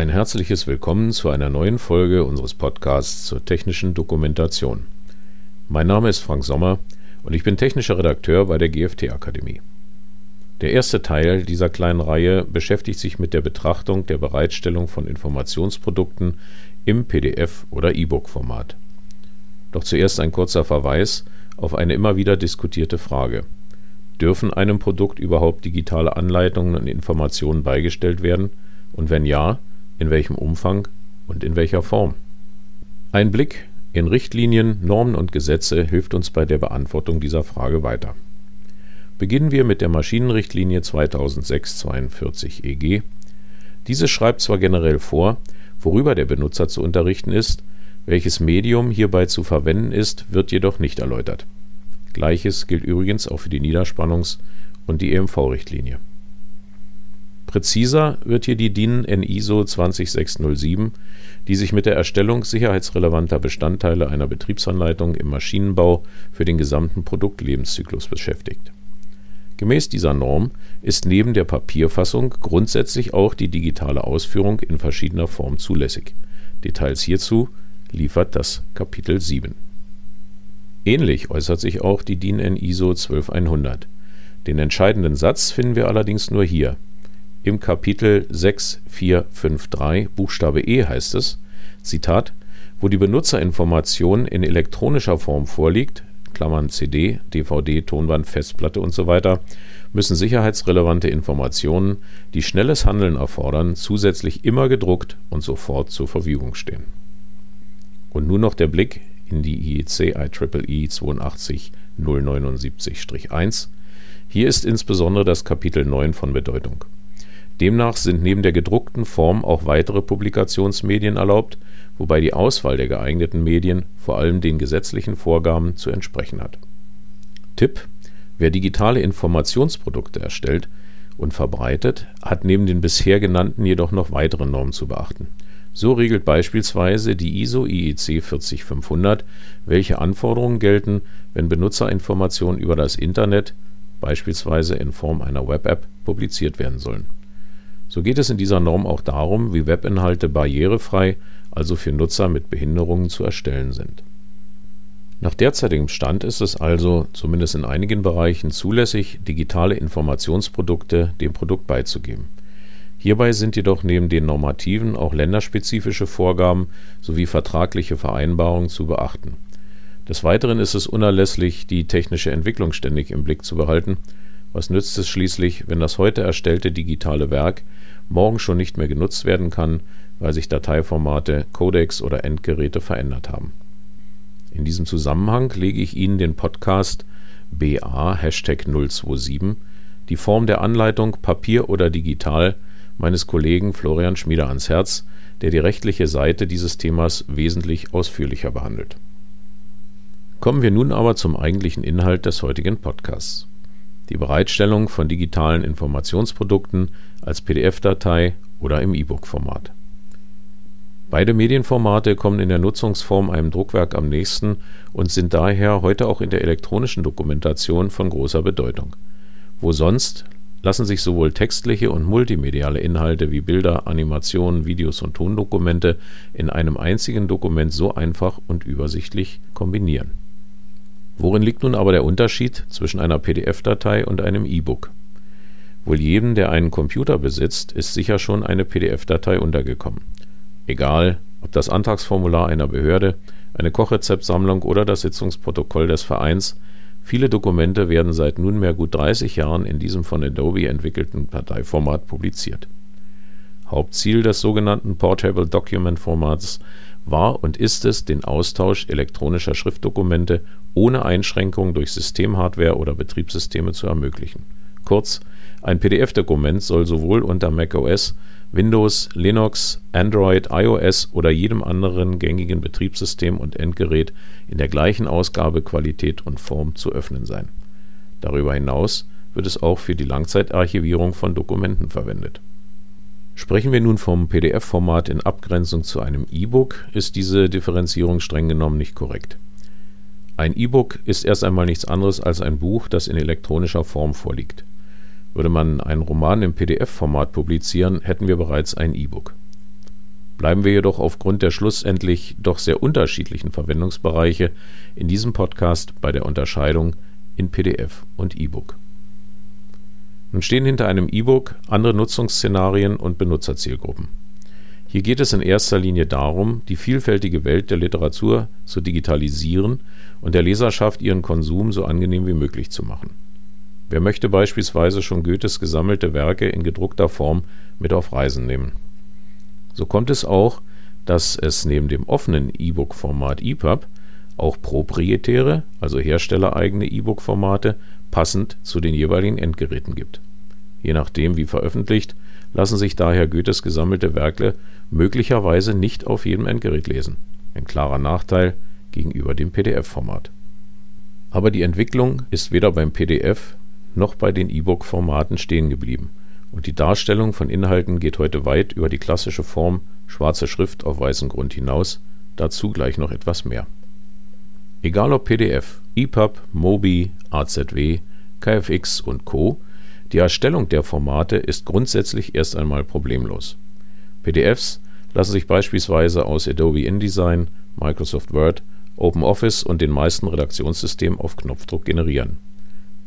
Ein herzliches Willkommen zu einer neuen Folge unseres Podcasts zur technischen Dokumentation. Mein Name ist Frank Sommer und ich bin technischer Redakteur bei der GFT Akademie. Der erste Teil dieser kleinen Reihe beschäftigt sich mit der Betrachtung der Bereitstellung von Informationsprodukten im PDF- oder E-Book-Format. Doch zuerst ein kurzer Verweis auf eine immer wieder diskutierte Frage. Dürfen einem Produkt überhaupt digitale Anleitungen und Informationen beigestellt werden? Und wenn ja, in welchem Umfang und in welcher Form. Ein Blick in Richtlinien, Normen und Gesetze hilft uns bei der Beantwortung dieser Frage weiter. Beginnen wir mit der Maschinenrichtlinie 2006-42 EG. Diese schreibt zwar generell vor, worüber der Benutzer zu unterrichten ist, welches Medium hierbei zu verwenden ist, wird jedoch nicht erläutert. Gleiches gilt übrigens auch für die Niederspannungs- und die EMV-Richtlinie. Präziser wird hier die DIN N ISO 20607, die sich mit der Erstellung sicherheitsrelevanter Bestandteile einer Betriebsanleitung im Maschinenbau für den gesamten Produktlebenszyklus beschäftigt. Gemäß dieser Norm ist neben der Papierfassung grundsätzlich auch die digitale Ausführung in verschiedener Form zulässig. Details hierzu liefert das Kapitel 7. Ähnlich äußert sich auch die DIN N ISO 12100. Den entscheidenden Satz finden wir allerdings nur hier im Kapitel 6453 Buchstabe E heißt es, Zitat, wo die Benutzerinformation in elektronischer Form vorliegt Klammern (CD, DVD, Tonband, Festplatte usw.), müssen sicherheitsrelevante Informationen, die schnelles Handeln erfordern, zusätzlich immer gedruckt und sofort zur Verfügung stehen. Und nun noch der Blick in die IEC IEEE 82079-1. Hier ist insbesondere das Kapitel 9 von Bedeutung Demnach sind neben der gedruckten Form auch weitere Publikationsmedien erlaubt, wobei die Auswahl der geeigneten Medien vor allem den gesetzlichen Vorgaben zu entsprechen hat. Tipp: Wer digitale Informationsprodukte erstellt und verbreitet, hat neben den bisher genannten jedoch noch weitere Normen zu beachten. So regelt beispielsweise die ISO IEC 40500, welche Anforderungen gelten, wenn Benutzerinformationen über das Internet, beispielsweise in Form einer Web-App, publiziert werden sollen so geht es in dieser Norm auch darum, wie Webinhalte barrierefrei, also für Nutzer mit Behinderungen, zu erstellen sind. Nach derzeitigem Stand ist es also, zumindest in einigen Bereichen, zulässig, digitale Informationsprodukte dem Produkt beizugeben. Hierbei sind jedoch neben den normativen auch länderspezifische Vorgaben sowie vertragliche Vereinbarungen zu beachten. Des Weiteren ist es unerlässlich, die technische Entwicklung ständig im Blick zu behalten. Was nützt es schließlich, wenn das heute erstellte digitale Werk morgen schon nicht mehr genutzt werden kann, weil sich Dateiformate, Codecs oder Endgeräte verändert haben. In diesem Zusammenhang lege ich Ihnen den Podcast BA 027, die Form der Anleitung Papier oder digital meines Kollegen Florian Schmieder ans Herz, der die rechtliche Seite dieses Themas wesentlich ausführlicher behandelt. Kommen wir nun aber zum eigentlichen Inhalt des heutigen Podcasts die Bereitstellung von digitalen Informationsprodukten als PDF-Datei oder im E-Book-Format. Beide Medienformate kommen in der Nutzungsform einem Druckwerk am nächsten und sind daher heute auch in der elektronischen Dokumentation von großer Bedeutung. Wo sonst lassen sich sowohl textliche und multimediale Inhalte wie Bilder, Animationen, Videos und Tondokumente in einem einzigen Dokument so einfach und übersichtlich kombinieren Worin liegt nun aber der Unterschied zwischen einer PDF-Datei und einem E-Book? Wohl jedem, der einen Computer besitzt, ist sicher schon eine PDF-Datei untergekommen. Egal, ob das Antragsformular einer Behörde, eine Kochrezeptsammlung oder das Sitzungsprotokoll des Vereins, viele Dokumente werden seit nunmehr gut 30 Jahren in diesem von Adobe entwickelten Dateiformat publiziert. Hauptziel des sogenannten Portable Document Formats war und ist es, den Austausch elektronischer Schriftdokumente ohne Einschränkung durch Systemhardware oder Betriebssysteme zu ermöglichen. Kurz, ein PDF-Dokument soll sowohl unter macOS, Windows, Linux, Android, iOS oder jedem anderen gängigen Betriebssystem und Endgerät in der gleichen Ausgabe, Qualität und Form zu öffnen sein. Darüber hinaus wird es auch für die Langzeitarchivierung von Dokumenten verwendet. Sprechen wir nun vom PDF-Format in Abgrenzung zu einem E-Book, ist diese Differenzierung streng genommen nicht korrekt ein E-Book ist erst einmal nichts anderes als ein Buch, das in elektronischer Form vorliegt. Würde man einen Roman im PDF-Format publizieren, hätten wir bereits ein E-Book. Bleiben wir jedoch aufgrund der schlussendlich doch sehr unterschiedlichen Verwendungsbereiche in diesem Podcast bei der Unterscheidung in PDF und E-Book. Nun stehen hinter einem E-Book andere Nutzungsszenarien und Benutzerzielgruppen. Hier geht es in erster Linie darum, die vielfältige Welt der Literatur zu digitalisieren und der Leserschaft ihren Konsum so angenehm wie möglich zu machen. Wer möchte beispielsweise schon Goethes gesammelte Werke in gedruckter Form mit auf Reisen nehmen? So kommt es auch, dass es neben dem offenen E-Book-Format EPUB auch proprietäre, also herstellereigene E-Book-Formate passend zu den jeweiligen Endgeräten gibt. Je nachdem, wie veröffentlicht, lassen sich daher Goethes gesammelte Werke möglicherweise nicht auf jedem Endgerät lesen. Ein klarer Nachteil gegenüber dem PDF-Format. Aber die Entwicklung ist weder beim PDF noch bei den E-Book-Formaten stehen geblieben und die Darstellung von Inhalten geht heute weit über die klassische Form schwarze Schrift auf weißem Grund hinaus, dazu gleich noch etwas mehr. Egal ob PDF, EPUB, MOBI, AZW, KFX und Co., die Erstellung der Formate ist grundsätzlich erst einmal problemlos. PDFs lassen sich beispielsweise aus Adobe InDesign, Microsoft Word, OpenOffice und den meisten Redaktionssystemen auf Knopfdruck generieren.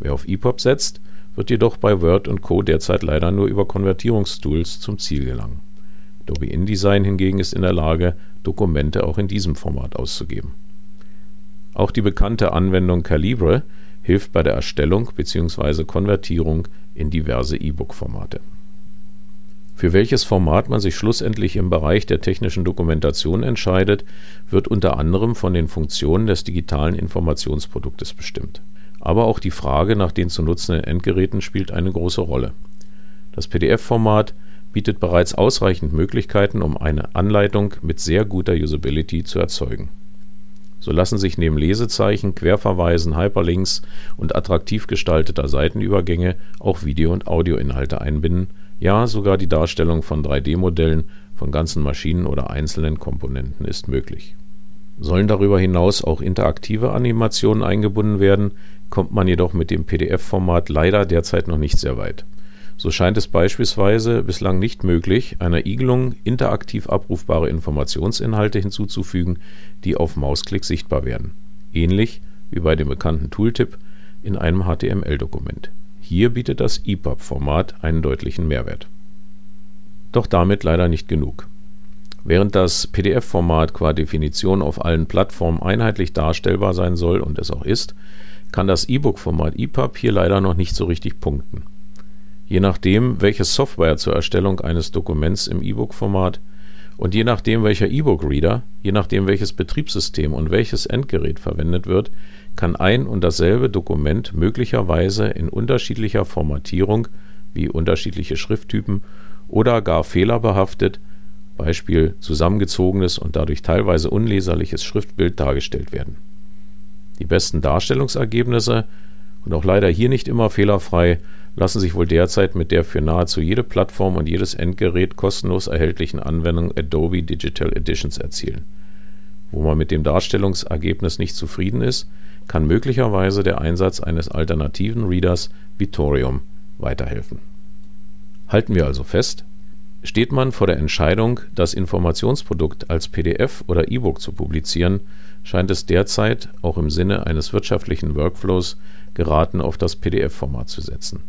Wer auf EPUB setzt, wird jedoch bei Word und Co. derzeit leider nur über Konvertierungstools zum Ziel gelangen. Adobe InDesign hingegen ist in der Lage, Dokumente auch in diesem Format auszugeben. Auch die bekannte Anwendung Calibre hilft bei der Erstellung bzw. Konvertierung in diverse E-Book-Formate. Für welches Format man sich schlussendlich im Bereich der technischen Dokumentation entscheidet, wird unter anderem von den Funktionen des digitalen Informationsproduktes bestimmt. Aber auch die Frage nach den zu nutzenden Endgeräten spielt eine große Rolle. Das PDF-Format bietet bereits ausreichend Möglichkeiten, um eine Anleitung mit sehr guter Usability zu erzeugen. So lassen sich neben Lesezeichen, Querverweisen, Hyperlinks und attraktiv gestalteter Seitenübergänge auch Video- und Audioinhalte einbinden ja, sogar die Darstellung von 3D-Modellen von ganzen Maschinen oder einzelnen Komponenten ist möglich. Sollen darüber hinaus auch interaktive Animationen eingebunden werden, kommt man jedoch mit dem PDF-Format leider derzeit noch nicht sehr weit. So scheint es beispielsweise bislang nicht möglich, einer Igelung interaktiv abrufbare Informationsinhalte hinzuzufügen, die auf Mausklick sichtbar werden. Ähnlich wie bei dem bekannten Tooltip in einem HTML-Dokument hier bietet das EPUB-Format einen deutlichen Mehrwert. Doch damit leider nicht genug. Während das PDF-Format qua Definition auf allen Plattformen einheitlich darstellbar sein soll und es auch ist, kann das E-Book-Format EPUB hier leider noch nicht so richtig punkten. Je nachdem, welche Software zur Erstellung eines Dokuments im E-Book-Format und je nachdem, welcher E-Book-Reader, je nachdem, welches Betriebssystem und welches Endgerät verwendet wird, kann ein und dasselbe Dokument möglicherweise in unterschiedlicher Formatierung wie unterschiedliche Schrifttypen oder gar fehlerbehaftet Beispiel zusammengezogenes und dadurch teilweise unleserliches Schriftbild dargestellt werden. Die besten Darstellungsergebnisse und auch leider hier nicht immer fehlerfrei lassen sich wohl derzeit mit der für nahezu jede Plattform und jedes Endgerät kostenlos erhältlichen Anwendung Adobe Digital Editions erzielen. Wo man mit dem Darstellungsergebnis nicht zufrieden ist, kann möglicherweise der Einsatz eines alternativen Readers wie Thorium weiterhelfen. Halten wir also fest, steht man vor der Entscheidung, das Informationsprodukt als PDF oder E-Book zu publizieren, scheint es derzeit auch im Sinne eines wirtschaftlichen Workflows geraten auf das PDF-Format zu setzen.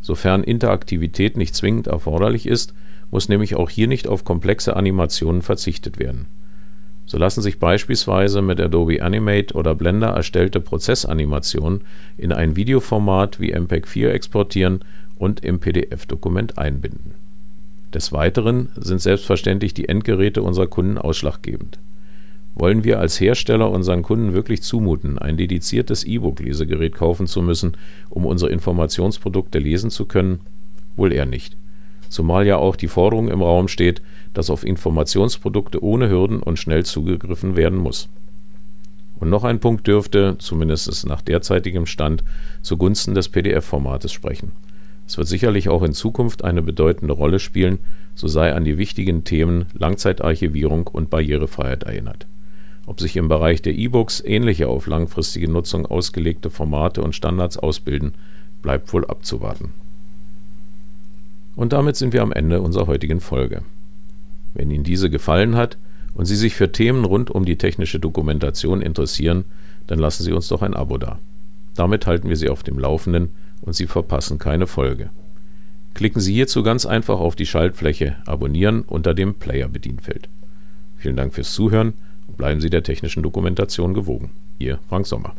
Sofern Interaktivität nicht zwingend erforderlich ist, muss nämlich auch hier nicht auf komplexe Animationen verzichtet werden so lassen sich beispielsweise mit Adobe Animate oder Blender erstellte Prozessanimationen in ein Videoformat wie MPEG-4 exportieren und im PDF-Dokument einbinden. Des Weiteren sind selbstverständlich die Endgeräte unserer Kunden ausschlaggebend. Wollen wir als Hersteller unseren Kunden wirklich zumuten, ein dediziertes E-Book-Lesegerät kaufen zu müssen, um unsere Informationsprodukte lesen zu können? Wohl eher nicht. Zumal ja auch die Forderung im Raum steht, dass auf Informationsprodukte ohne Hürden und schnell zugegriffen werden muss. Und noch ein Punkt dürfte, zumindest nach derzeitigem Stand, zugunsten des PDF-Formates sprechen. Es wird sicherlich auch in Zukunft eine bedeutende Rolle spielen, so sei an die wichtigen Themen Langzeitarchivierung und Barrierefreiheit erinnert. Ob sich im Bereich der E-Books ähnliche auf langfristige Nutzung ausgelegte Formate und Standards ausbilden, bleibt wohl abzuwarten. Und damit sind wir am Ende unserer heutigen Folge. Wenn Ihnen diese gefallen hat und Sie sich für Themen rund um die technische Dokumentation interessieren, dann lassen Sie uns doch ein Abo da. Damit halten wir Sie auf dem Laufenden und Sie verpassen keine Folge. Klicken Sie hierzu ganz einfach auf die Schaltfläche Abonnieren unter dem Player-Bedienfeld. Vielen Dank fürs Zuhören und bleiben Sie der technischen Dokumentation gewogen. Ihr Frank Sommer.